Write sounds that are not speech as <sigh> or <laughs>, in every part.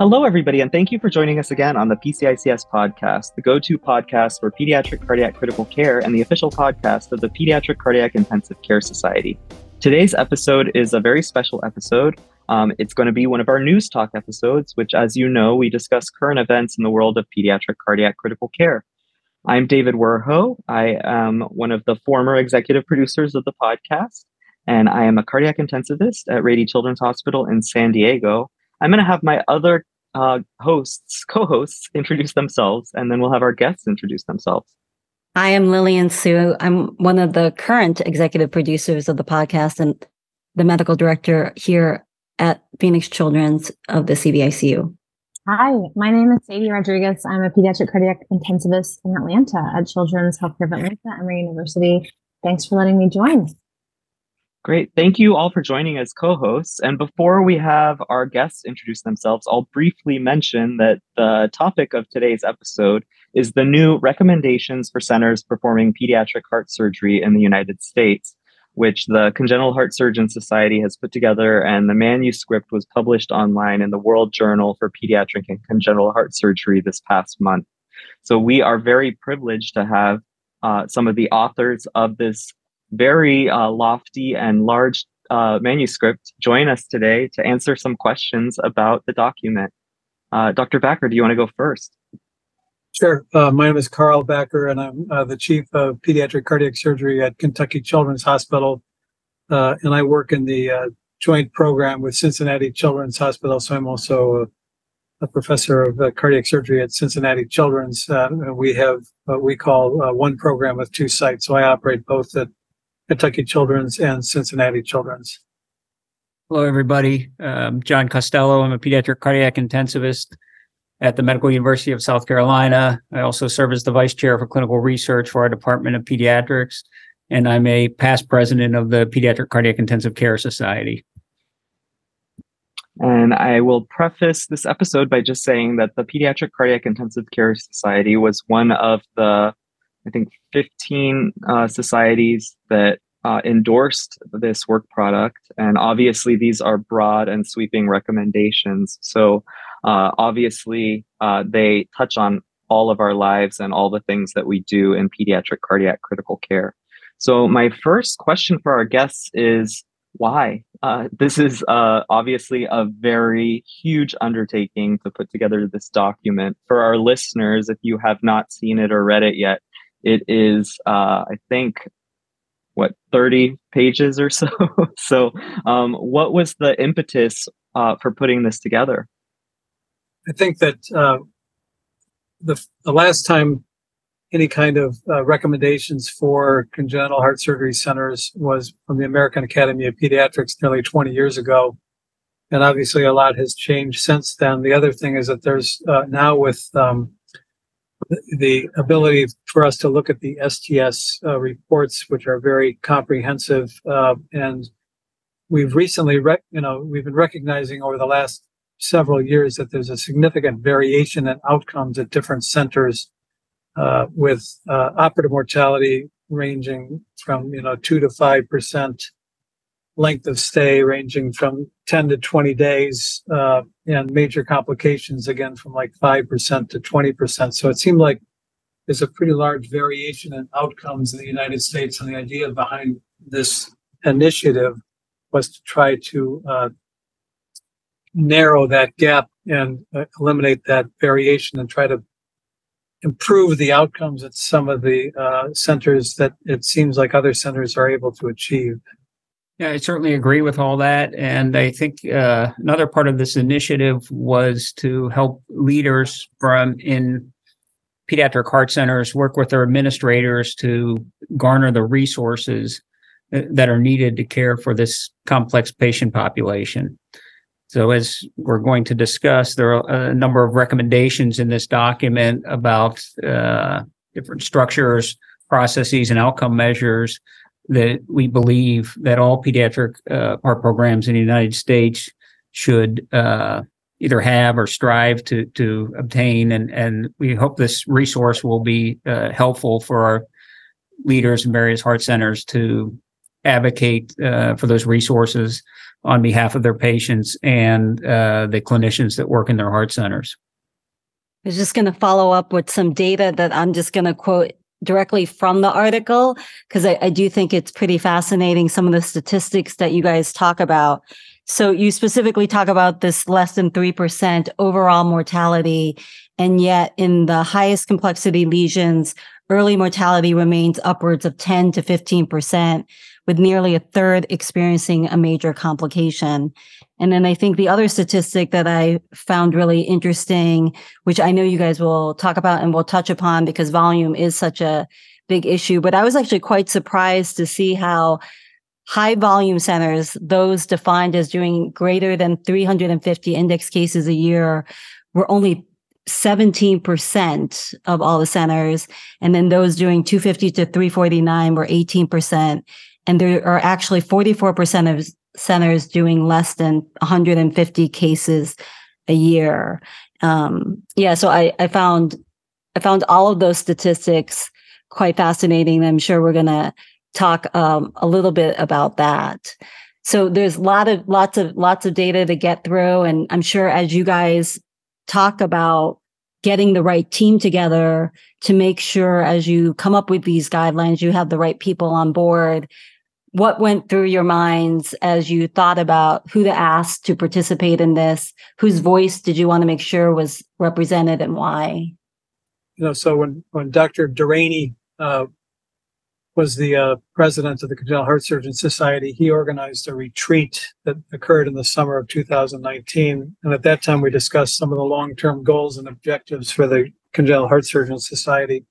Hello, everybody, and thank you for joining us again on the PCICS podcast, the go to podcast for pediatric cardiac critical care and the official podcast of the Pediatric Cardiac Intensive Care Society. Today's episode is a very special episode. Um, it's going to be one of our news talk episodes, which, as you know, we discuss current events in the world of pediatric cardiac critical care. I'm David Werho. I am one of the former executive producers of the podcast, and I am a cardiac intensivist at Rady Children's Hospital in San Diego. I'm going to have my other uh, hosts, co-hosts, introduce themselves, and then we'll have our guests introduce themselves. I am Lillian Su. I'm one of the current executive producers of the podcast and the medical director here at Phoenix Children's of the CVICU. Hi, my name is Saidie Rodriguez. I'm a pediatric cardiac intensivist in Atlanta at Children's Healthcare of Atlanta, Emory University. Thanks for letting me join. Great. Thank you all for joining as co hosts. And before we have our guests introduce themselves, I'll briefly mention that the topic of today's episode is the new recommendations for centers performing pediatric heart surgery in the United States, which the Congenital Heart Surgeon Society has put together. And the manuscript was published online in the World Journal for Pediatric and Congenital Heart Surgery this past month. So we are very privileged to have uh, some of the authors of this very uh, lofty and large uh, manuscript join us today to answer some questions about the document. Uh, Dr. Backer, do you want to go first? Sure. Uh, my name is Carl Backer, and I'm uh, the chief of pediatric cardiac surgery at Kentucky Children's Hospital. Uh, and I work in the joint program with Cincinnati Children's Hospital. So I'm also a, a professor of cardiac surgery at Cincinnati Children's. And we have what we call one program with two sites. So I operate both at Kentucky Children's and Cincinnati Children's. Hello, everybody. Um, John Costello. I'm a pediatric cardiac intensivist at the Medical University of South Carolina. I also serve as the vice chair for clinical research for our Department of Pediatrics, and I'm a past president of the Pediatric Cardiac Intensive Care Society. And I will preface this episode by just saying that the Pediatric Cardiac Intensive Care Society was one of the I think, 15 uh, societies that uh, endorsed this work product. And obviously, these are broad and sweeping recommendations. So, uh, obviously, uh, they touch on all of our lives and all the things that we do in pediatric cardiac critical care. So, my first question for our guests is why? Uh, this is uh, obviously a very huge undertaking to put together this document. For our listeners, if you have not seen it or read it yet, it is, uh, I think, what 30 pages or so. <laughs> so, um, what was the impetus uh, for putting this together? I think that uh, the the last time any kind of uh, recommendations for congenital heart surgery centers was from the American Academy of Pediatrics nearly 20 years ago. And obviously, a lot has changed since then. The other thing is that there's uh, now with um, the ability for us to look at the STS uh, reports, which are very comprehensive, uh, and we've recently, rec- you know, we've been recognizing over the last several years that there's a significant variation in outcomes at different centers, uh, with uh, operative mortality ranging from you know two to five percent length of stay ranging from 10 to 20 days uh, and major complications again from like 5% to 20%. So it seemed like there's a pretty large variation in outcomes in the United States. And the idea behind this initiative was to try to uh, narrow that gap and uh, eliminate that variation and try to improve the outcomes at some of the uh, centers that it seems like other centers are able to achieve. Yeah, I certainly agree with all that. And I think uh, another part of this initiative was to help leaders from in pediatric heart centers work with their administrators to garner the resources uh, that are needed to care for this complex patient population. So, as we're going to discuss, there are a number of recommendations in this document about uh, different structures, processes, and outcome measures that we believe that all pediatric uh, programs in the United States should uh, either have or strive to to obtain, and and we hope this resource will be uh, helpful for our leaders in various heart centers to advocate uh, for those resources on behalf of their patients and uh, the clinicians that work in their heart centers. I was just going to follow up with some data that I'm just going to quote directly from the article because I, I, do think it's pretty fascinating some of the statistics that you guys talk about. So you specifically talk about this less than 3% overall mortality. And yet in the highest complexity lesions, early mortality remains upwards of 10 to 15% with nearly a third experiencing a major complication. And then I think the other statistic that I found really interesting, which I know you guys will talk about and will touch upon because volume is such a big issue, but I was actually quite surprised to see how high volume centers, those defined as doing greater than 350 index cases a year, were only 17% of all the centers. And then those doing 250 to 349 were 18%. And there are actually 44% of centers doing less than 150 cases a year. Um, yeah, so I, I found I found all of those statistics quite fascinating. I'm sure we're going to talk um, a little bit about that. So there's a lot of lots of lots of data to get through, and I'm sure as you guys talk about getting the right team together to make sure as you come up with these guidelines, you have the right people on board what went through your minds as you thought about who to ask to participate in this? Whose voice did you want to make sure was represented and why? You know, so when, when Dr. Dearani uh, was the uh, president of the Congenital Heart Surgeon Society, he organized a retreat that occurred in the summer of 2019. And at that time, we discussed some of the long term goals and objectives for the Congenital Heart Surgeon Society.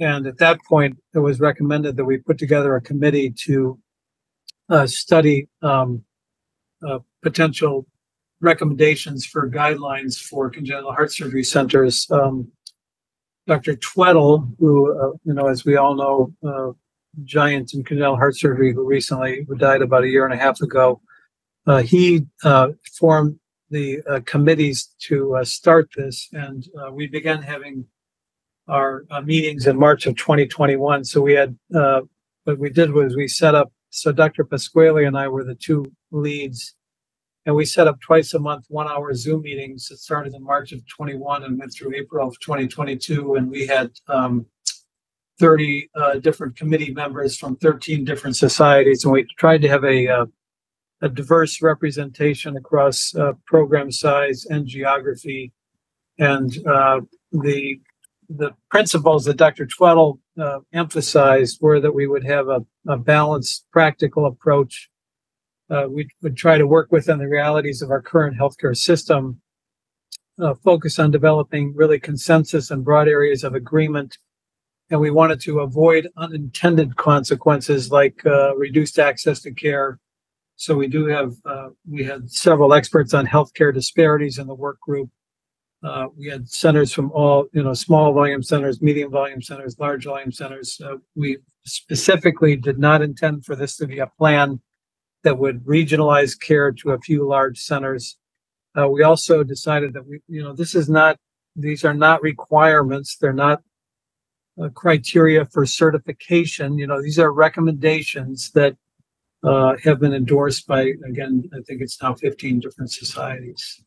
And at that point, it was recommended that we put together a committee to uh, study um, uh, potential recommendations for guidelines for congenital heart surgery centers. Um, Dr. Tweddell, who, uh, you know, as we all know, uh, giant in congenital heart surgery, who recently who died about a year and a half ago, uh, he uh, formed the committees to start this, and we began having our uh, meetings in March of 2021. So we had, uh, what we did was we set up, so Dr. Pasquali and I were the two leads. And we set up twice a month, one hour Zoom meetings that started in March of 21 and went through April of 2022. And we had um, 30 uh, different committee members from 13 different societies. And we tried to have a, uh, a diverse representation across uh, program size and geography. And uh, the the principles that Dr. Tweddell uh, emphasized were that we would have a, a balanced, practical approach. Uh, we would try to work within the realities of our current healthcare system, uh, focus on developing really consensus and broad areas of agreement. And we wanted to avoid unintended consequences like uh, reduced access to care. So we do have, uh, we had several experts on healthcare disparities in the work group. Uh, we had centers from all, you know, small volume centers, medium volume centers, large volume centers. Uh, we specifically did not intend for this to be a plan that would regionalize care to a few large centers. Uh, we also decided that we, you know, this is not, these are not requirements. They're not criteria for certification. You know, these are recommendations that uh, have been endorsed by, again, I think it's now 15 different societies.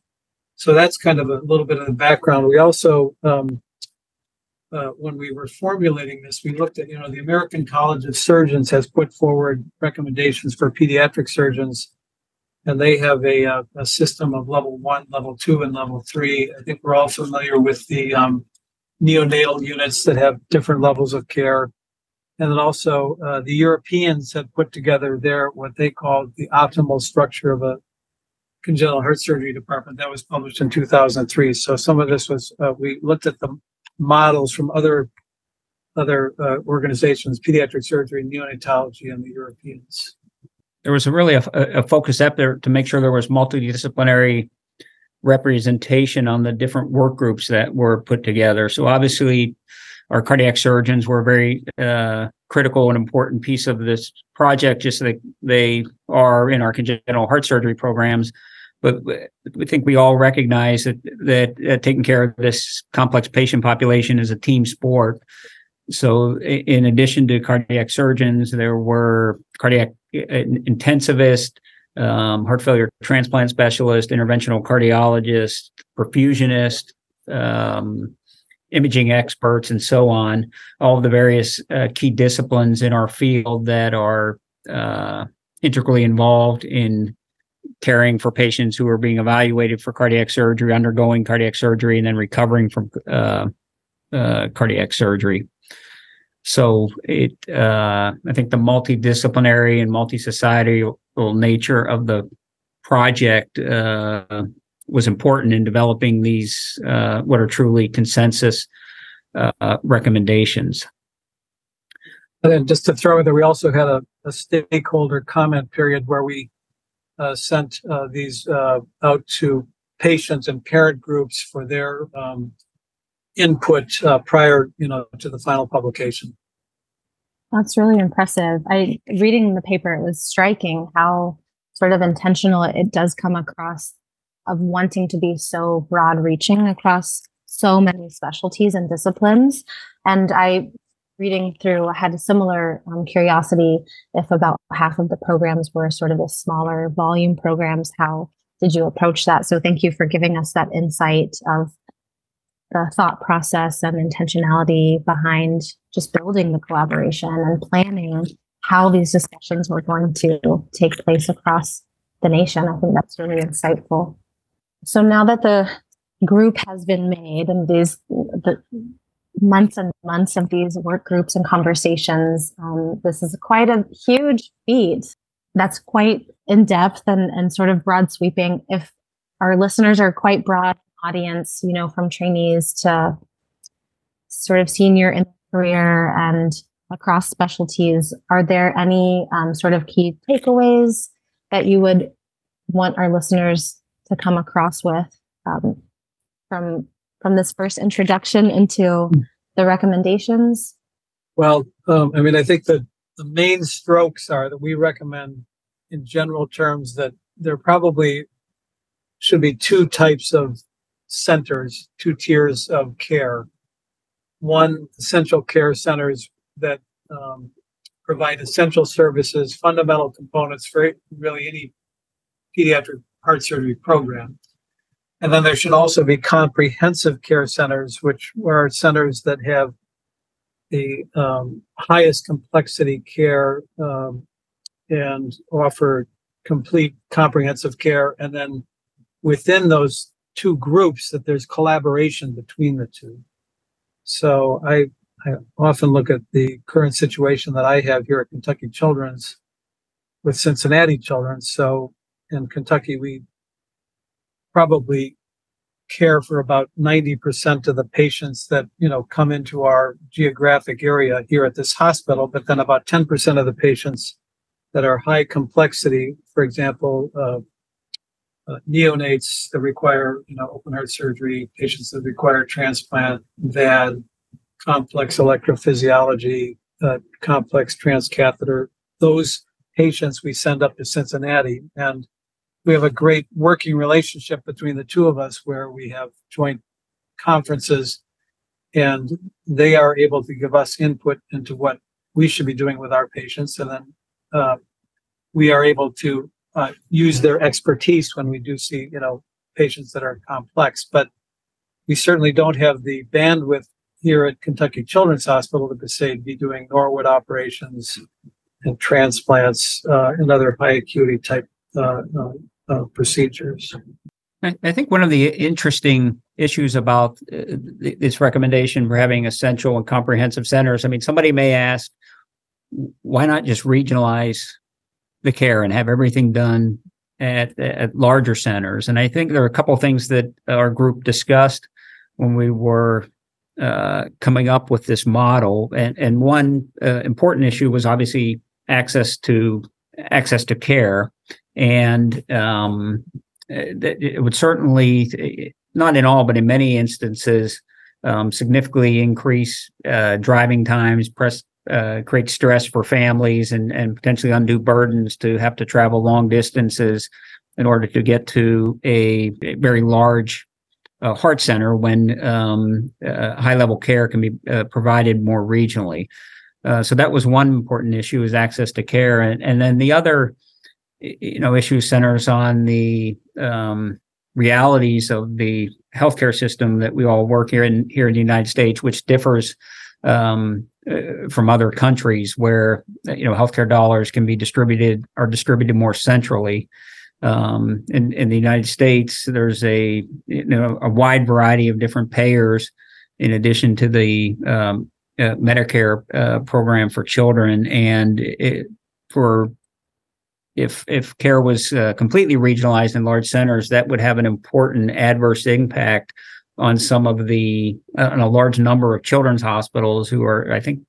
So that's kind of a little bit of the background. We also, um, uh, when we were formulating this, we looked at, you know, the American College of Surgeons has put forward recommendations for pediatric surgeons, and they have a, uh, a system of level one, level two, and level three. I think we're all familiar with the um, neonatal units that have different levels of care. And then also, uh, the Europeans have put together their what they call the optimal structure of a congenital heart surgery department that was published in 2003 so some of this was uh, we looked at the models from other other uh, organizations pediatric surgery neonatology and the europeans. There was a really a, a focus effort to make sure there was multidisciplinary representation on the different work groups that were put together. So obviously our cardiac surgeons were a very uh, critical and important piece of this project just like they are in our congenital heart surgery programs but we think we all recognize that that uh, taking care of this complex patient population is a team sport. so in addition to cardiac surgeons, there were cardiac intensivists, um, heart failure transplant specialist, interventional cardiologist, perfusionist, um, imaging experts, and so on. All of the various uh, key disciplines in our field that are uh, integrally involved in caring for patients who are being evaluated for cardiac surgery, undergoing cardiac surgery, and then recovering from uh, uh cardiac surgery. So it, uh, I think the multidisciplinary and multi-societal nature of the project uh, was important in developing these uh, what are truly consensus uh, recommendations. And then just to throw in there, we also had a, a stakeholder comment period where we sent uh, these out to patients and parent groups for their um, input uh, prior, you know, to the final publication. That's really impressive. I reading the paper, it was striking how sort of intentional it does come across of wanting to be so broad reaching across so many specialties and disciplines. And I reading through I had a similar um, curiosity if about half of the programs were sort of the smaller volume programs how did you approach that so thank you for giving us that insight of the thought process and intentionality behind just building the collaboration and planning how these discussions were going to take place across the nation. I think that's really insightful. So now that the group has been made and these the months and months of these work groups and conversations, um, this is quite a huge feat. That's quite in depth and, and sort of broad sweeping. If our listeners are quite broad audience, you know, from trainees to sort of senior in career and across specialties, are there any um, sort of key takeaways that you would want our listeners to come across with um, from from this first introduction into the recommendations? Well, um, I mean, I think that the main strokes are that we recommend, in general terms, that there probably should be two types of centers, two tiers of care. One, essential care centers that um, provide essential services, fundamental components for really any pediatric heart surgery program. And then there should also be comprehensive care centers, which are centers that have the um, highest complexity care um, and offer complete comprehensive care. And then within those two groups that there's collaboration between the two. So I, I often look at the current situation that I have here at Kentucky Children's with Cincinnati Children's. So in Kentucky, we probably care for about 90% of the patients that, you know, come into our geographic area here at this hospital, but then about 10% of the patients that are high complexity, for example, uh, uh, neonates that require, you know, open heart surgery, patients that require transplant, VAD, complex electrophysiology, uh, complex transcatheter. Those patients we send up to Cincinnati, and we have a great working relationship between the two of us, where we have joint conferences, and they are able to give us input into what we should be doing with our patients, and then uh, we are able to uh, use their expertise when we do see, you know, patients that are complex. But we certainly don't have the bandwidth here at Kentucky Children's Hospital to say be doing Norwood operations and transplants uh, and other high acuity type uh, uh procedures. I think one of the interesting issues about uh, this recommendation for having essential and comprehensive centers. I mean, somebody may ask, why not just regionalize the care and have everything done at, at larger centers. And I think there are a couple of things that our group discussed when we were uh, coming up with this model. And, and one uh, important issue was obviously access to access to care. And um, it would certainly, not in all, but in many instances, um, significantly increase uh, driving times, press, uh, create stress for families and, and potentially undue burdens to have to travel long distances in order to get to a, very large a heart center when um, uh, high level care can be uh, provided more regionally. Uh, so that was one important issue is access to care, and and then the other, you know, issue centers on the um, realities of the healthcare system that we all work here in here in the United States, which differs um, uh, from other countries where you know healthcare dollars can be distributed are distributed more centrally. Um, in, in the United States, there's a you know a wide variety of different payers, in addition to the um, uh, Medicare uh, program for children, and it, for if if care was uh, completely regionalized in large centers, that would have an important adverse impact on some of the on a large number of children's hospitals who are, I think,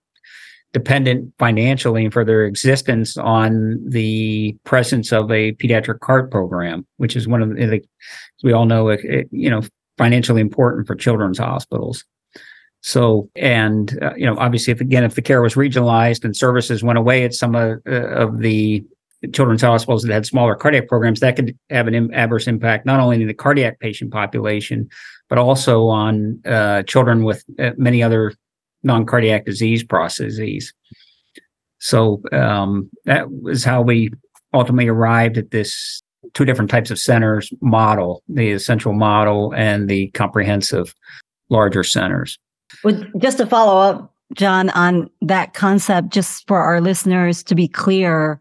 dependent financially for their existence on the presence of a pediatric CART program, which is one of the, we all know, it, it, you know, financially important for children's hospitals. So, and uh, you know, obviously, if again, if the care was regionalized and services went away at some of, uh, of the children's hospitals that had smaller cardiac programs, that could have an adverse impact not only in the cardiac patient population, but also on uh, children with uh, many other non-cardiac disease processes. So um, that was how we ultimately arrived at this two different types of centers model, the essential model and the comprehensive larger centers. Well, just to follow up, John, on that concept, just for our listeners to be clear.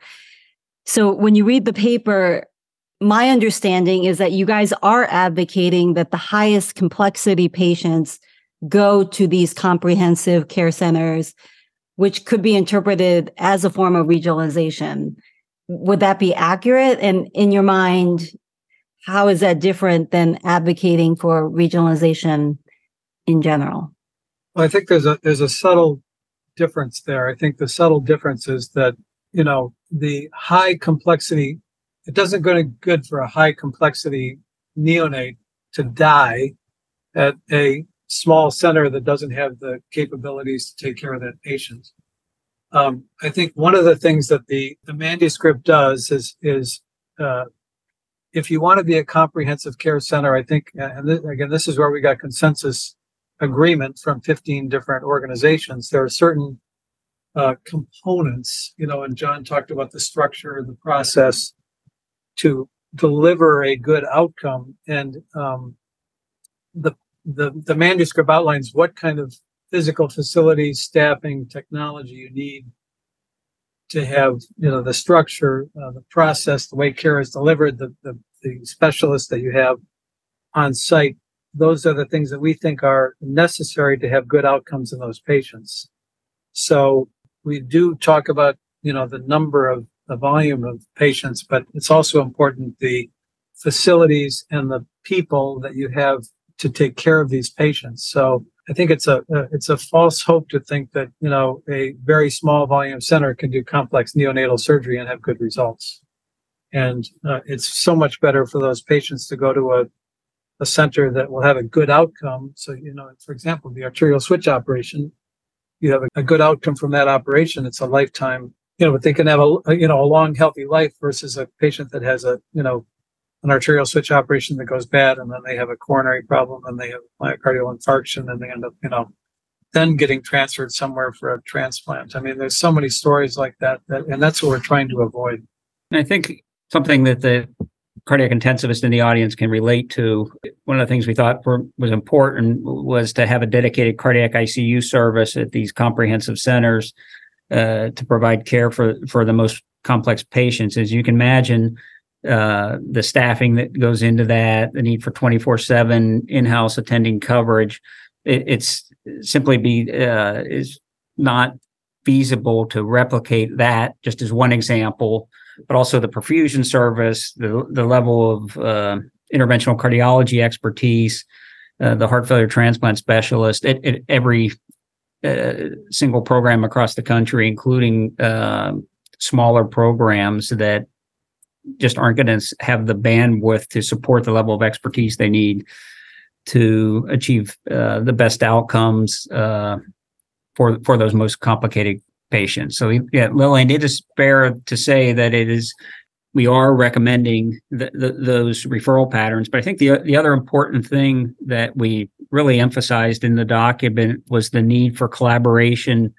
So when you read the paper, my understanding is that you guys are advocating that the highest complexity patients go to these comprehensive care centers, which could be interpreted as a form of regionalization. Would that be accurate? And in your mind, how is that different than advocating for regionalization in general? Well, I think there's a there's a subtle difference there. I think the subtle difference is that you know the high complexity. It doesn't go to good for a high complexity neonate to die at a small center that doesn't have the capabilities to take care of that patient. Um, I think one of the things that the, the manuscript does is is uh, if you want to be a comprehensive care center, I think, and th- again, this is where we got consensus agreement from 15 different organizations. There are certain uh, components, you know, and John talked about the structure, and the process to deliver a good outcome, and um, the the the manuscript outlines what kind of physical facilities, staffing, technology you need to have you know the structure, uh, the process, the way care is delivered, the, the the specialists that you have on site. Those are the things that we think are necessary to have good outcomes in those patients. So we do talk about you know the number of the volume of patients, but it's also important the facilities and the people that you have to take care of these patients. So I think it's a, a, it's a false hope to think that you know a very small volume center can do complex neonatal surgery and have good results. And uh, it's so much better for those patients to go to a a center that will have a good outcome. So you know, for example, the arterial switch operation, you have a, good outcome from that operation. It's a lifetime. You know, but they can have a, a you know a long healthy life versus a patient that has a you know an arterial switch operation that goes bad and then they have a coronary problem and they have myocardial infarction and they end up, you know, then getting transferred somewhere for a transplant. I mean, there's so many stories like that, that and that's what we're trying to avoid. And I think something that the cardiac intensivist in the audience can relate to. One of the things we thought were, was important was to have a dedicated cardiac ICU service at these comprehensive centers uh, to provide care for for the most complex patients. As you can imagine, uh, the staffing that goes into that, the need for 24 7 in house attending coverage. It, it's simply be uh, is not feasible to replicate that just as one example, but also the perfusion service, the, the level of uh, interventional cardiology expertise, uh, the heart failure transplant specialist at, at every uh, single program across the country, including uh, smaller programs that just aren't going to have the bandwidth to support the level of expertise they need to achieve uh, the best outcomes uh, for for those most complicated patients. So yeah, Lillian, it is fair to say that it is we are recommending the, the, those referral patterns. But I think the the other important thing that we really emphasized in the document was the need for collaboration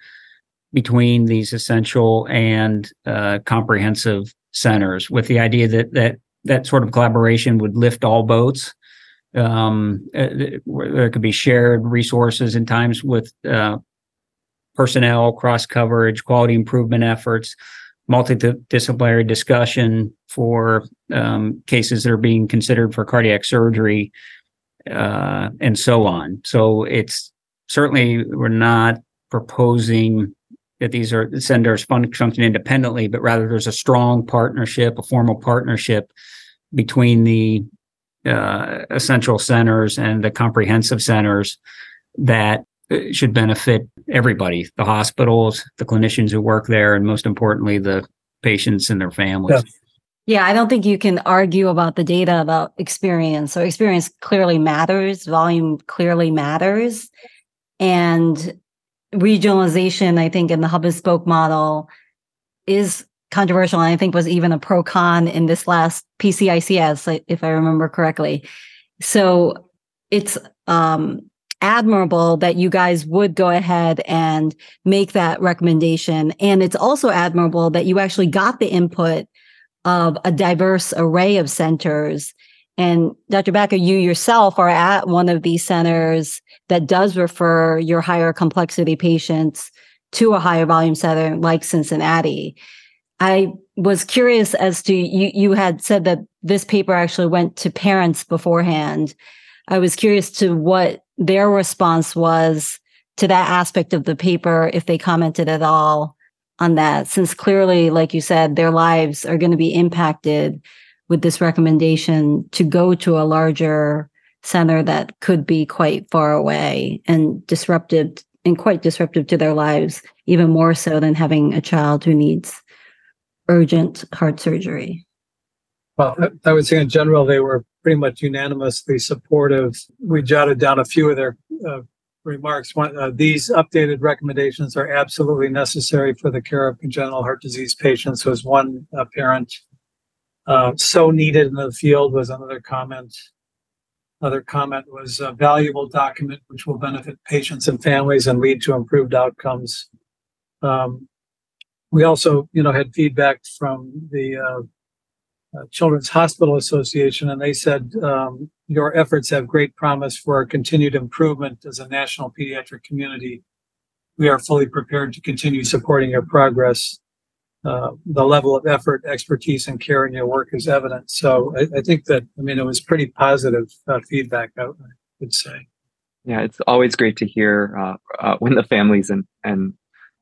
between these essential and uh, comprehensive centers, with the idea that that that sort of collaboration would lift all boats. Um, uh, there could be shared resources in times with uh, personnel, cross coverage, quality improvement efforts multidisciplinary discussion for um, cases that are being considered for cardiac surgery uh, and so on. So it's certainly we're not proposing that these are centers function independently, but rather there's a strong partnership, a formal partnership between the uh, essential centers and the comprehensive centers that should benefit everybody the hospitals the clinicians who work there and most importantly the patients and their families. Yeah. yeah i don't think you can argue about the data about experience. So experience clearly matters volume clearly matters. And regionalization i think in the hub and spoke model is controversial and i think was even a pro con in this last pcics if i remember correctly. So it's um admirable that you guys would go ahead and make that recommendation. And it's also admirable that you actually got the input of a diverse array of centers. And Dr. Backer, you yourself are at one of these centers that does refer your higher complexity patients to a higher volume center like Cincinnati. I was curious as to you you had said that this paper actually went to parents beforehand. I was curious to what their response was to that aspect of the paper, if they commented at all on that, since clearly, like you said, their lives are going to be impacted with this recommendation to go to a larger center that could be quite far away and disruptive and quite disruptive to their lives, even more so than having a child who needs urgent heart surgery. Well, I would say in general, they were pretty much unanimously supportive. We jotted down a few of their uh, remarks. One, uh, these updated recommendations are absolutely necessary for the care of congenital heart disease patients, was one uh, parent. so needed in the field was another comment. Another comment was a valuable document which will benefit patients and families and lead to improved outcomes. Um, we also, you know, had feedback from the uh, uh, Children's Hospital Association, and they said um, your efforts have great promise for our continued improvement as a national pediatric community. We are fully prepared to continue supporting your progress. Uh, the level of effort, expertise, and care in your work is evident. So I, I think that I mean it was pretty positive uh, feedback. I would say. Yeah, it's always great to hear uh, uh, when the families and and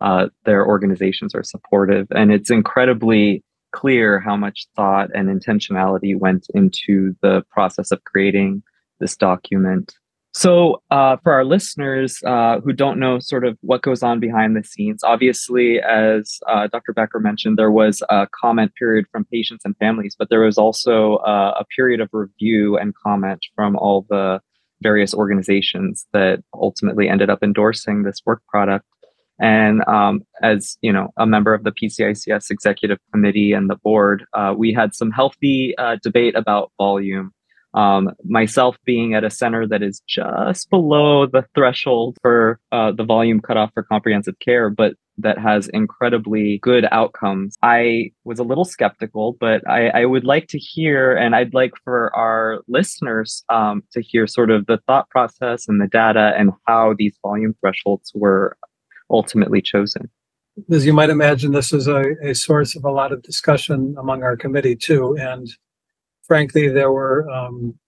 uh, their organizations are supportive, and it's incredibly clear how much thought and intentionality went into the process of creating this document. So, uh, for our listeners uh, who don't know sort of what goes on behind the scenes, obviously, as uh, Dr. Backer mentioned, there was a comment period from patients and families, but there was also uh, a period of review and comment from all the various organizations that ultimately ended up endorsing this work product. And um, as you know, a member of the PCICS executive committee and the board, uh, we had some healthy uh, debate about volume. Um, myself being at a center that is just below the threshold for uh, the volume cutoff for comprehensive care, but that has incredibly good outcomes. I was a little skeptical, but I, I would like to hear, and I'd like for our listeners um, to hear sort of the thought process and the data and how these volume thresholds were ultimately chosen. As you might imagine, this is a, a source of a lot of discussion among our committee too. And frankly, there were um,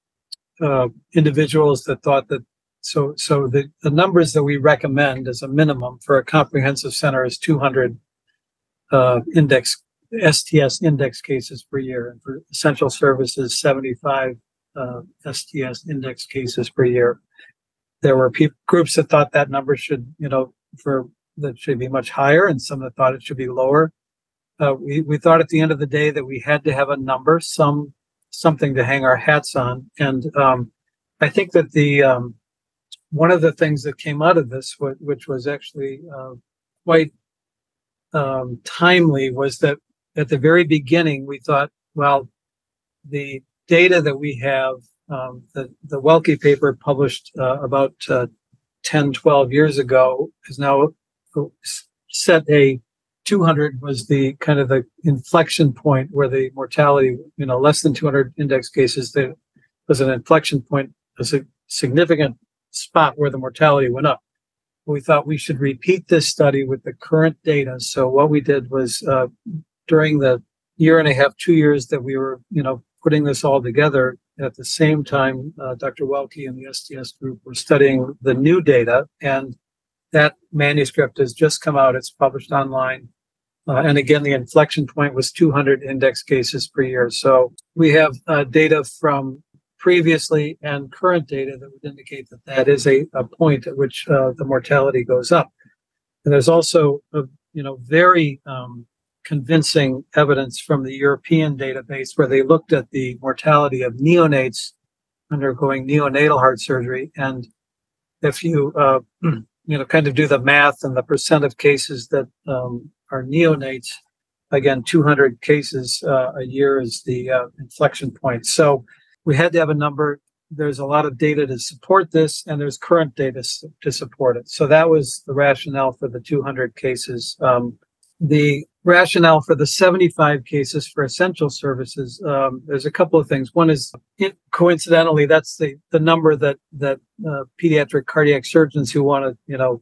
uh, individuals that thought that so so the, the numbers that we recommend as a minimum for a comprehensive center is 200 uh, index STS index cases per year, and for essential services, 75 uh, STS index cases per year. There were pe- groups that thought that number should, you know, for that should be much higher, and some that thought it should be lower. Uh, we we thought at the end of the day that we had to have a number, some something to hang our hats on, and um, I think that the um, one of the things that came out of this, which was actually uh, quite um, timely, was that at the very beginning we thought well, the data that we have, um, the, the Welke paper published uh, about uh, 10, 12 years ago is now set a 200 was the kind of the inflection point where the mortality, you know, less than 200 index cases, there was an inflection point, a significant spot where the mortality went up. We thought we should repeat this study with the current data. So what we did was uh, during the year and a half, two years that we were, you know, putting this all together, at the same time, uh, Dr. Welke and the STS group were studying the new data, and that manuscript has just come out. It's published online. Uh, and again, the inflection point was 200 index cases per year. So we have uh, data from previously and current data that would indicate that that is a, a point at which uh, the mortality goes up. And there's also a you know very um, convincing evidence from the European database where they looked at the mortality of neonates undergoing neonatal heart surgery. And if you, uh, <clears throat> you know, kind of do the math and the percent of cases that um, are neonates, again, 200 cases uh, a year is the uh, inflection point. So we had to have a number. There's a lot of data to support this, and there's current data to support it. So that was the rationale for the 200 cases. Um, the rationale for the 75 cases for essential services, um, there's a couple of things. One is coincidentally, that's the, the number that, that uh, pediatric cardiac surgeons who want to, you know,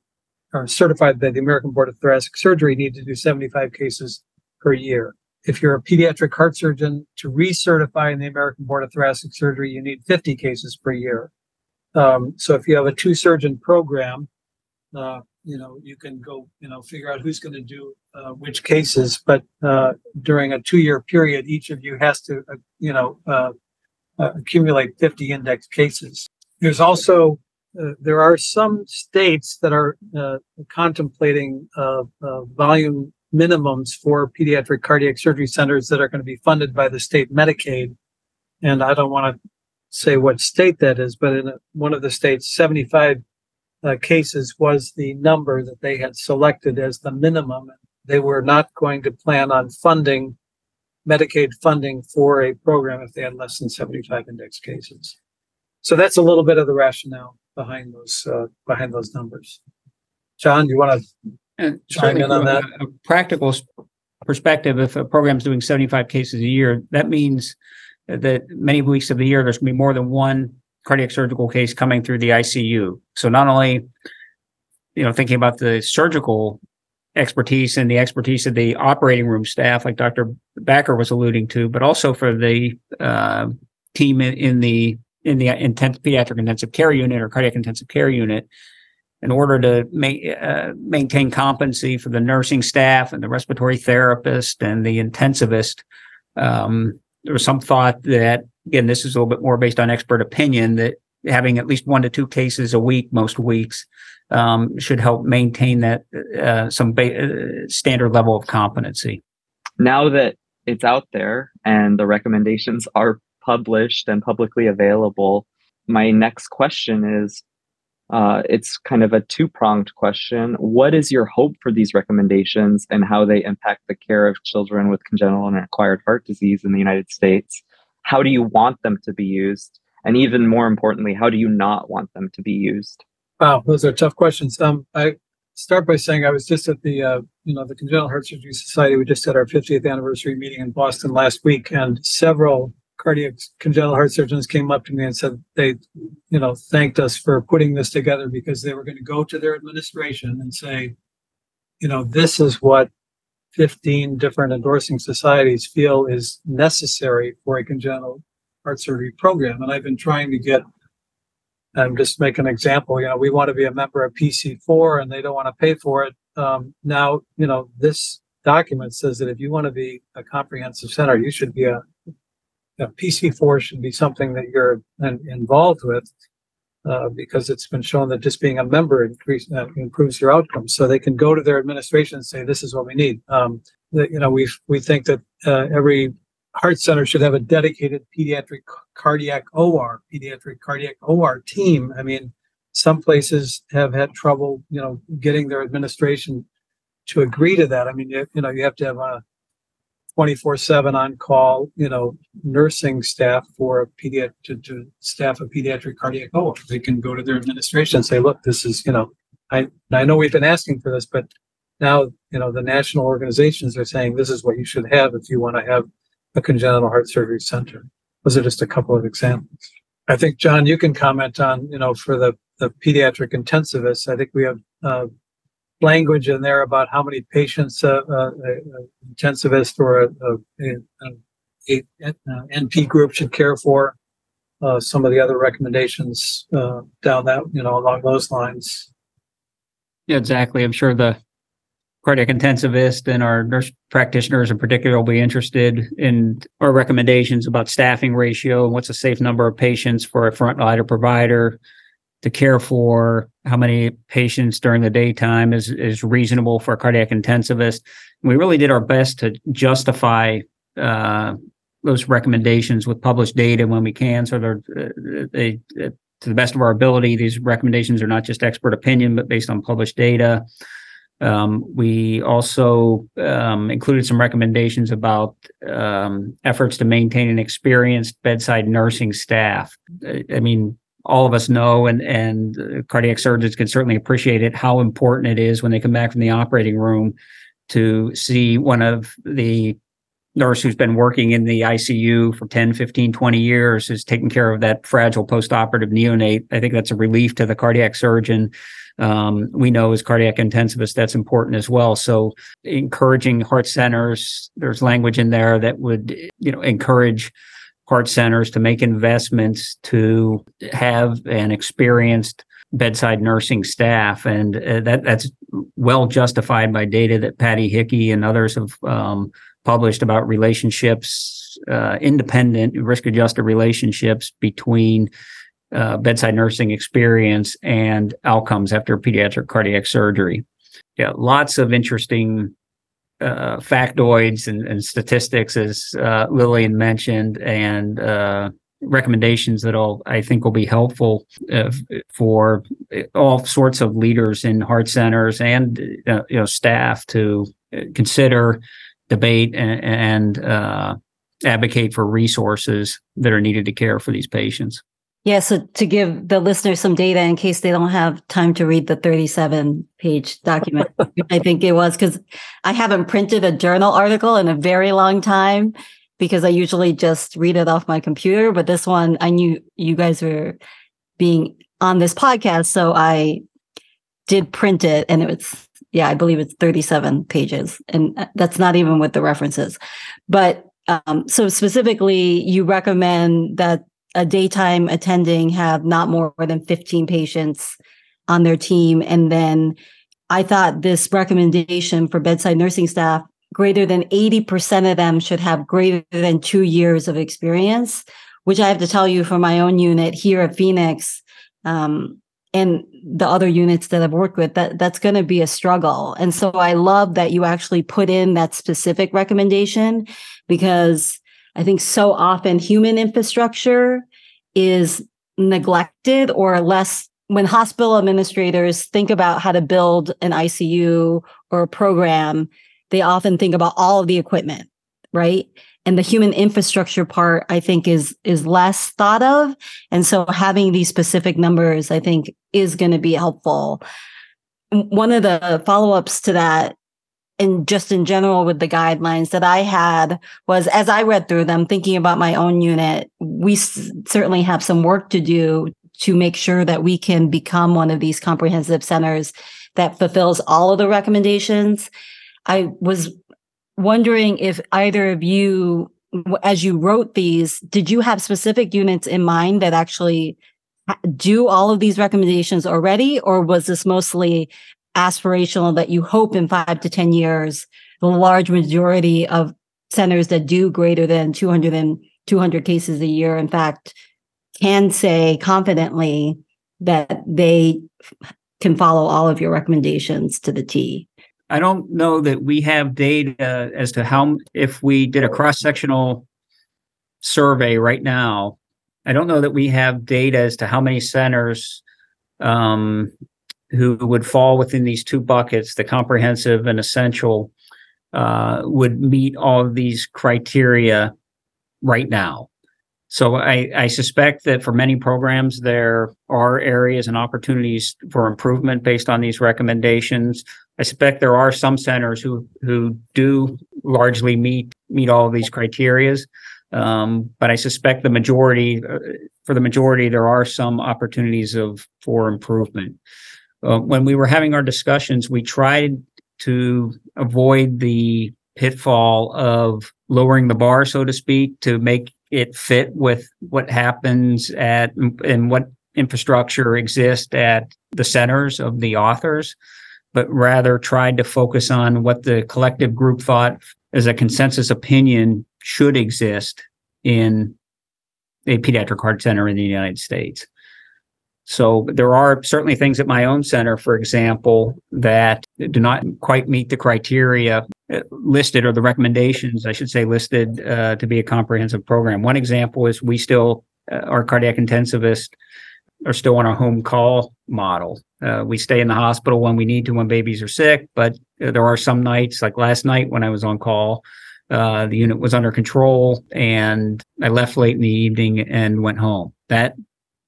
are certified by the American Board of Thoracic Surgery need to do 75 cases per year. If you're a pediatric heart surgeon to recertify in the American Board of Thoracic Surgery, you need 50 cases per year. Um, so if you have a two surgeon program, uh, you know, you can go, you know, figure out who's going to do uh, which cases. But uh, during a two-year period, each of you has to, uh, you know, uh, uh, accumulate 50 index cases. There's also uh, there are some states that are contemplating volume minimums for pediatric cardiac surgery centers that are going to be funded by the state Medicaid. And I don't want to say what state that is, but in one of the states, 75 uh, cases was the number that they had selected as the minimum. They were not going to plan on funding Medicaid funding for a program if they had less than 75 index cases. So that's a little bit of the rationale behind those uh, behind those numbers. John, you want to chime in on that? A, a practical perspective, if a program is doing 75 cases a year, that means that many weeks of the year there's going to be more than one cardiac surgical case coming through the ICU. So not only, you know, thinking about the surgical expertise and the expertise of the operating room staff, like Dr. Backer was alluding to, but also for the uh, team in, in, the in the intensive pediatric intensive care unit or cardiac intensive care unit, in order to ma- uh, maintain competency for the nursing staff and the respiratory therapist and the intensivist. Um, there was some thought that again, this is a little bit more based on expert opinion that having at least one to two cases a week most weeks um, should help maintain that uh, some ba- uh, standard level of competency. Now that it's out there and the recommendations are published and publicly available, my next question is uh, it's kind of a two pronged question. What is your hope for these recommendations and how they impact the care of children with congenital and acquired heart disease in the United States? how do you want them to be used? And even more importantly, how do you not want them to be used? Wow, those are tough questions. Um, I start by saying I was just at the, uh, you know, the Congenital Heart Surgery Society. We just had our 50th anniversary meeting in Boston last week, and several cardiac congenital heart surgeons came up to me and said they, you know, thanked us for putting this together because they were going to go to their administration and say, you know, this is what 15 different endorsing societies feel is necessary for a congenital heart surgery program. And I've been trying to get, um, just make an example, you know, we want to be a member of PC4 and they don't want to pay for it. Um, now, you know, this document says that if you want to be a comprehensive center, you should be a, a PC4 should be something that you're involved with. Uh, because it's been shown that just being a member increase, uh, improves your outcomes. So they can go to their administration and say, "This is what we need." Um, that you know, we we think that uh, every heart center should have a dedicated pediatric cardiac OR, pediatric cardiac OR team. I mean, some places have had trouble, you know, getting their administration to agree to that. I mean, you, you know, you have to have a 24 7 on call, you know, nursing staff for a pediatric, to, to staff a pediatric cardiac cohort. They can go to their administration and say, look, this is, you know, I, I know we've been asking for this, but now, you know, the national organizations are saying this is what you should have if you want to have a congenital heart surgery center. Those are just a couple of examples. I think, John, you can comment on, you know, for the, the pediatric intensivists, I think we have, uh, language in there about how many patients uh, uh, uh intensivist or a, a, a, a, NP group should care for. Uh, some of the other recommendations uh, down that you know along those lines. Yeah, exactly. I'm sure the cardiac intensivist and our nurse practitioners in particular will be interested in our recommendations about staffing ratio and what's a safe number of patients for a frontline provider to care for how many patients during the daytime is is reasonable for a cardiac intensivist. We really did our best to justify uh, those recommendations with published data when we can. So they're they, to the best of our ability, these recommendations are not just expert opinion, but based on published data. Um, we also um, included some recommendations about um, efforts to maintain an experienced bedside nursing staff. I mean, all of us know, and and cardiac surgeons can certainly appreciate it, how important it is when they come back from the operating room to see one of the nurse who's been working in the ICU for 10, 15, 20 years is taking care of that fragile postoperative neonate. I think that's a relief to the cardiac surgeon. Um, we know as cardiac intensivists, that's important as well. So encouraging heart centers, there's language in there that would, you know, encourage heart centers to make investments to have an experienced bedside nursing staff, and uh, that that's well justified by data that Patty Hickey and others have um, published about relationships, uh, independent risk adjusted relationships between uh, bedside nursing experience and outcomes after pediatric cardiac surgery. Yeah, lots of interesting uh, factoids and, and, statistics, as uh, Lillian mentioned, and uh, recommendations that will I think will be helpful uh, for all sorts of leaders in heart centers and uh, you know staff to consider, debate, and, and uh, advocate for resources that are needed to care for these patients. Yeah, so to give the listeners some data in case they don't have time to read the 37 page document, I think it was because I haven't printed a journal article in a very long time because I usually just read it off my computer. But this one, I knew you guys were being on this podcast. So I did print it and it was, yeah, I believe it's 37 pages. And uh, that's not even with the references. But um, so specifically, you recommend that a daytime attending have not more than 15 patients on their team. And then I thought this recommendation for bedside nursing staff, greater than 80% of them should have greater than two years of experience, which I have to tell you for my own unit here at Phoenix. Um, and the other units that I've worked with, that that's going to be a struggle. And so I love that you actually put in that specific recommendation because I think so often human infrastructure is neglected or less when hospital administrators think about how to build an ICU or a program, they often think about all of the equipment, right? And the human infrastructure part, I think, is is less thought of. And so having these specific numbers, I think, is going to be helpful. One of the follow-ups to that and just in general with the guidelines that I had was as I read through them, thinking about my own unit, we s- certainly have some work to do to make sure that we can become one of these comprehensive centers that fulfills all of the recommendations. I was wondering if either of you, as you wrote these, did you have specific units in mind that actually do all of these recommendations already, or was this mostly aspirational that you hope in five to 10 years, the large majority of centers that do greater than 200 and 200 cases a year, in fact, can say confidently that they can follow all of your recommendations to the T. I don't know that we have data as to how, if we did a cross sectional survey right now, I don't know that we have data as to how many centers um, who would fall within these two buckets, the comprehensive and essential, uh, would meet all of these criteria right now. So I, I suspect that for many programs, there are areas and opportunities for improvement based on these recommendations. I suspect there are some centers who who do largely meet meet all of these criterias, um, but I suspect the majority, uh, for the majority, there are some opportunities of for improvement. Uh, when we were having our discussions, we tried to avoid the pitfall of lowering the bar, so to speak, to make it fit with what happens at and what infrastructure exists at the centers of the authors, but rather tried to focus on what the collective group thought as a consensus opinion should exist in a pediatric heart center in the United States. So there are certainly things at my own center, for example, that do not quite meet the criteria uh, listed or the recommendations, I should say, listed uh, to be a comprehensive program. One example is we still, uh, our cardiac intensivists are still on a home call model. Uh, we stay in the hospital when we need to when babies are sick, but there are some nights, like last night when I was on call, uh, the unit was under control and I left late in the evening and went home. That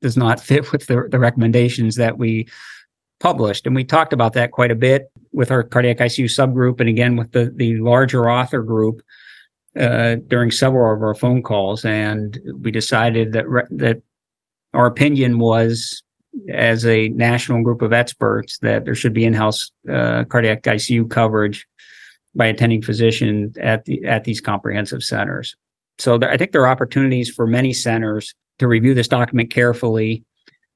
does not fit with the, the recommendations that we published. And we talked about that quite a bit with our cardiac ICU subgroup and again with the, the larger author group uh, during several of our phone calls. And we decided that, re- that our opinion was as a national group of experts that there should be in-house uh, cardiac ICU coverage by attending physician at the at these comprehensive centers. So there, I think there are opportunities for many centers to review this document carefully,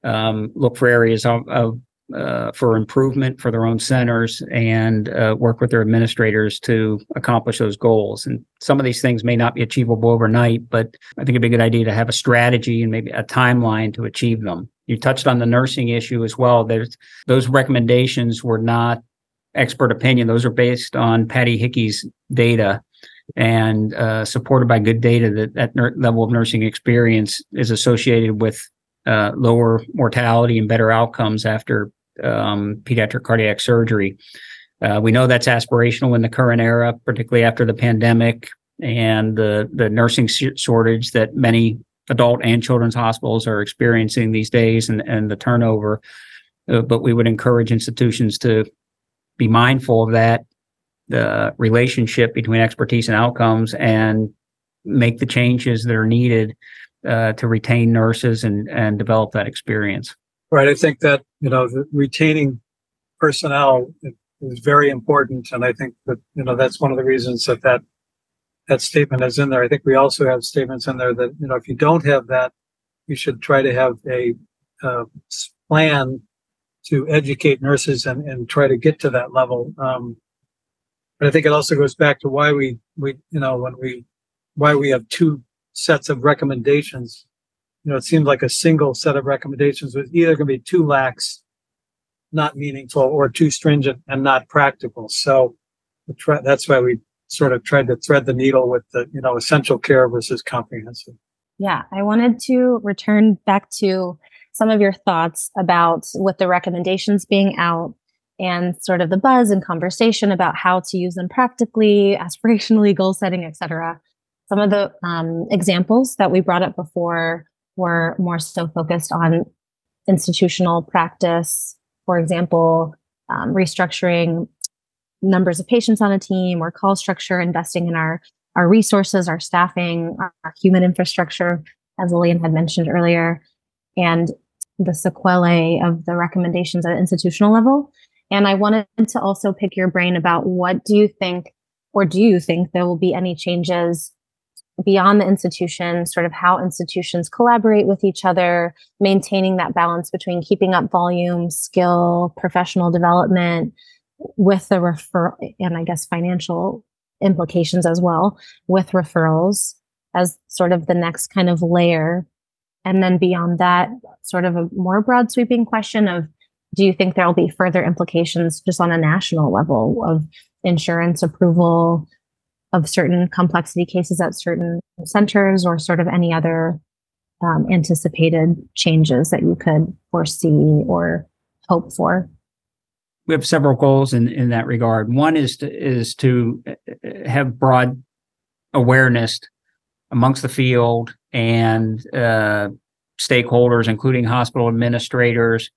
um, look for areas of, of uh, for improvement for their own centers, and uh, work with their administrators to accomplish those goals. And some of these things may not be achievable overnight, but I think it'd be a good idea to have a strategy and maybe a timeline to achieve them. You touched on the nursing issue as well. There's those recommendations were not expert opinion; those are based on Patty Hickey's data and uh, supported by good data that that ner- level of nursing experience is associated with uh, lower mortality and better outcomes after um, pediatric cardiac surgery. Uh, we know that's aspirational in the current era, particularly after the pandemic and the the nursing shortage that many adult and children's hospitals are experiencing these days, and and the turnover. Uh, but we would encourage institutions to be mindful of that the relationship between expertise and outcomes and make the changes that are needed uh, to retain nurses and and develop that experience. Right. I think that you know retaining personnel is very important, and I think that you know that's one of the reasons that that that statement is in there. I think we also have statements in there that you know if you don't have that, you should try to have a uh, plan to educate nurses and, and try to get to that level. Um, but I think it also goes back to why we, we, you know, when we, why we have two sets of recommendations. You know, it seems like a single set of recommendations was either going to be too lax, not meaningful, or too stringent and not practical. So that's why we sort of tried to thread the needle with the, you know, essential care versus comprehensive. Yeah, I wanted to return back to some of your thoughts about with the recommendations being out and sort of the buzz and conversation about how to use them practically, <laughs> aspirationally, goal setting, etc. Some of the um, examples that we brought up before were more so focused on institutional practice, for example, um, restructuring numbers of patients on a team or call structure, investing in our our resources, our staffing, our, our human infrastructure, as Lillian had mentioned earlier, and the sequelae of the recommendations at institutional level and I wanted to also pick your brain about what do you think, or do you think there will be any changes beyond the institution, sort of how institutions collaborate with each other, maintaining that balance between keeping up volume, skill, professional development with the referral, and I guess financial implications as well with referrals as sort of the next kind of layer. And then beyond that, sort of a more broad sweeping question of do you think there will be further implications just on a national level of insurance approval of certain complexity cases at certain centers or sort of any other um, anticipated changes that you could foresee or hope for? we have several goals in, in that regard. One is to, is to uh, have broad awareness amongst the field and uh, stakeholders, including hospital administrators,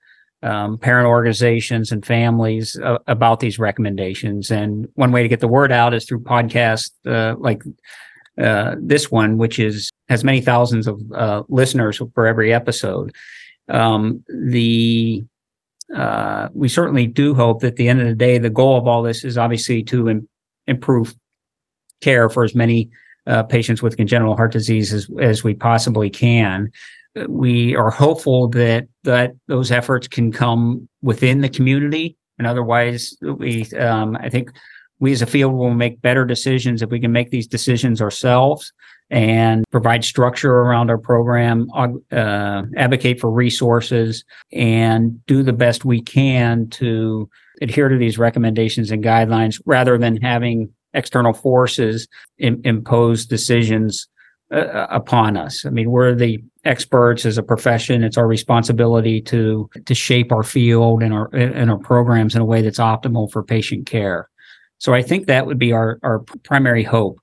um, parent organizations, and families uh, about these recommendations. And one way to get the word out is through podcasts uh, like uh, this one, which is has many thousands of uh, listeners for every episode. Um, the uh, we certainly do hope that at the end of the day, the goal of all this is obviously to Im- improve care for as many uh, patients with congenital heart disease as, as we possibly can. We are hopeful that that those efforts can come within the community, and otherwise, we um, I think we as a field will make better decisions if we can make these decisions ourselves and provide structure around our program, uh, advocate for resources, and do the best we can to adhere to these recommendations and guidelines rather than having external forces impose decisions uh, uh, upon us. I mean, we're the experts as a profession. It's our responsibility to to shape our field and our and our programs in a way that's optimal for patient care. So I think that would be our our primary hope.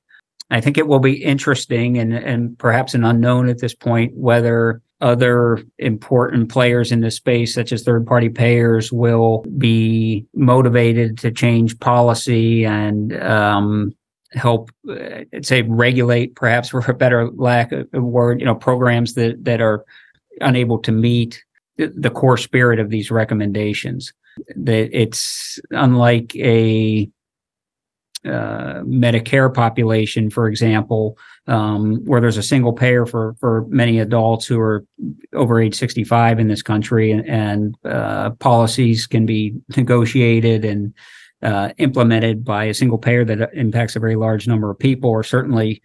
I think it will be interesting and and perhaps an unknown at this point whether other important players in this space, such as third party payers, will be motivated to change policy and um, help, uh, say, regulate, perhaps for a better lack of word, you know, programs that that are unable to meet the core spirit of these recommendations. That it's unlike a uh, Medicare population, for example, um, where there's a single payer for for many adults who are over age 65 in this country, and, and uh, policies can be negotiated and uh, implemented by a single payer that impacts a very large number of people, or certainly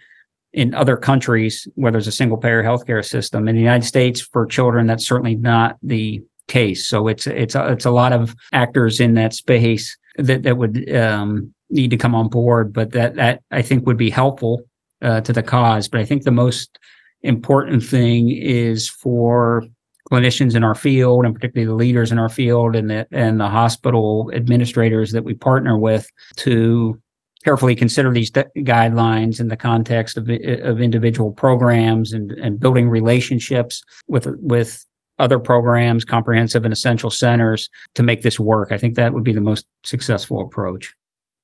in other countries where there's a single payer healthcare system. In the United States, for children, that's certainly not the case. So it's it's a, it's a lot of actors in that space that that would um, need to come on board. But that that I think would be helpful uh, to the cause. But I think the most important thing is for clinicians in our field, and particularly the leaders in our field, and the and the hospital administrators that we partner with, to carefully consider these de- guidelines in the context of of individual programs and and building relationships with with other programs, comprehensive and essential centers to make this work. I think that would be the most successful approach,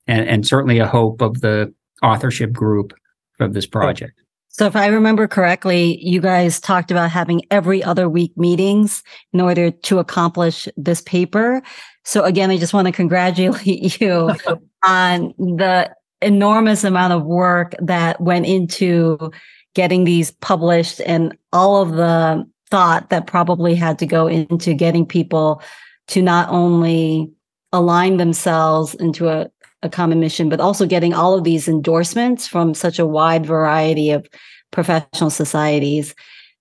and and certainly a hope of the authorship group of this project. So if I remember correctly, you guys talked about having every other week meetings in order to accomplish this paper. So again, I just want to congratulate <laughs> you on the enormous amount of work that went into getting these published and all of the thought that probably had to go into getting people to not only align themselves into a a common mission, but also getting all of these endorsements from such a wide variety of professional societies.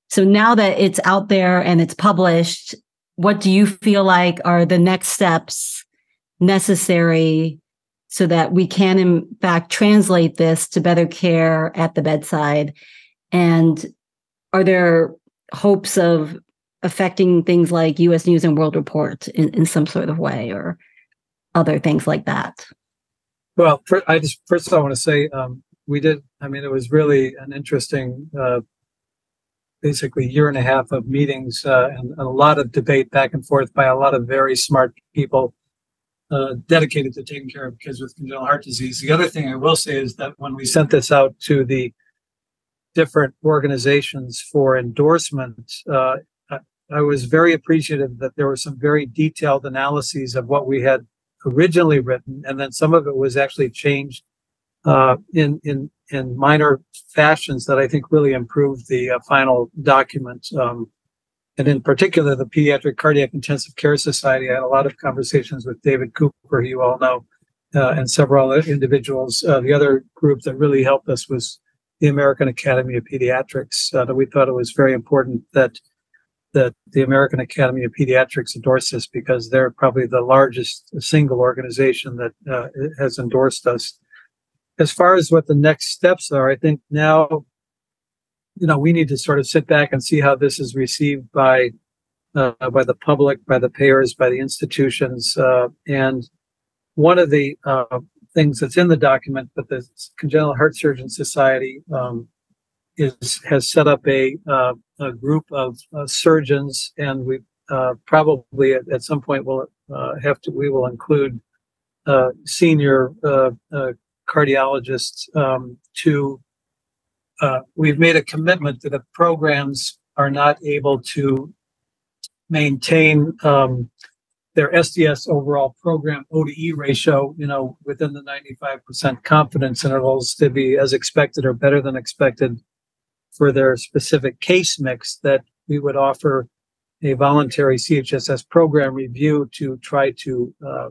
So now that it's out there and it's published, what do you feel like are the next steps necessary so that we can, in fact, translate this to better care at the bedside? And are there hopes of affecting things like US News and World Report in, in some sort of way or other things like that? Well, I just first I want to say um, we did. I mean, it was really an interesting, uh, basically year and a half of meetings uh, and a lot of debate back and forth by a lot of very smart people uh, dedicated to taking care of kids with congenital heart disease. The other thing I will say is that when we sent this out to the different organizations for endorsement, uh, I was very appreciative that there were some very detailed analyses of what we had originally written, and then some of it was actually changed uh, in in in minor fashions that I think really improved the uh, final document. Um, and in particular, the Pediatric Cardiac Intensive Care Society. I had a lot of conversations with David Cooper, who you all know, uh, and several other individuals. Uh, the other group that really helped us was the American Academy of Pediatrics. Uh, that we thought it was very important that that the American Academy of Pediatrics endorsed this because they're probably the largest single organization that uh, has endorsed us. As far as what the next steps are, I think now, you know, we need to sort of sit back and see how this is received by uh, by the public, by the payers, by the institutions. Uh, and one of the uh, things that's in the document that the Congenital Heart Surgeon Society um, is has set up a, uh, a group of uh, surgeons, and we uh, probably at, at, some point will have to we will include senior cardiologists um, to. we've made a commitment that if programs are not able to maintain um, their STS overall program ODE ratio, you know, within the 95% confidence intervals to be as expected or better than expected for their specific case mix that we would offer a voluntary CHSS program review to try to uh,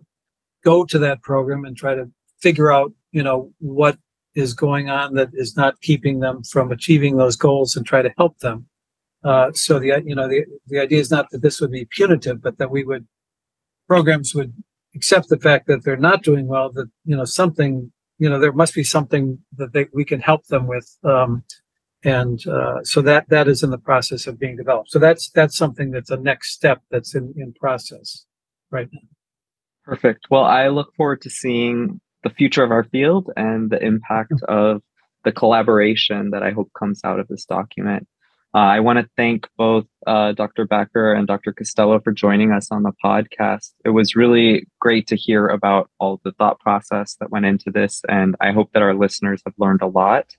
go to that program and try to figure out, you know, what is going on that is not keeping them from achieving those goals and try to help them. Uh, so the you know the the idea is not that this would be punitive, but that we would programs would accept the fact that they're not doing well. That you know something you know there must be something that they, we can help them with, um, and uh, so that that is in the process of being developed. So that's that's something that's a next step that's in in process right now. Perfect. Well, I look forward to seeing the future of our field and the impact of the collaboration that I hope comes out of this document. Uh, I want to thank both uh, Dr. Backer and Dr. Costello for joining us on the podcast. It was really great to hear about all the thought process that went into this, and I hope that our listeners have learned a lot.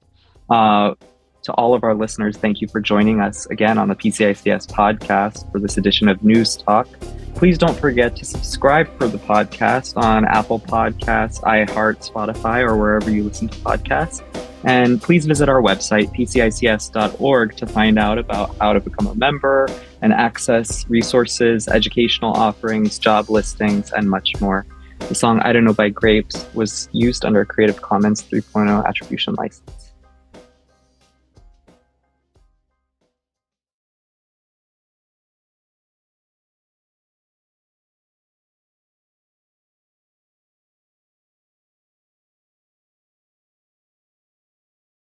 Uh, to all of our listeners, thank you for joining us again on the PCICS podcast for this edition of News Talk. Please don't forget to subscribe for the podcast on Apple Podcasts, iHeart, Spotify, or wherever you listen to podcasts. And please visit our website, pcics.org, to find out about how to become a member and access resources, educational offerings, job listings, and much more. The song I Don't Know by Grapes was used under a Creative Commons 3.0 attribution license.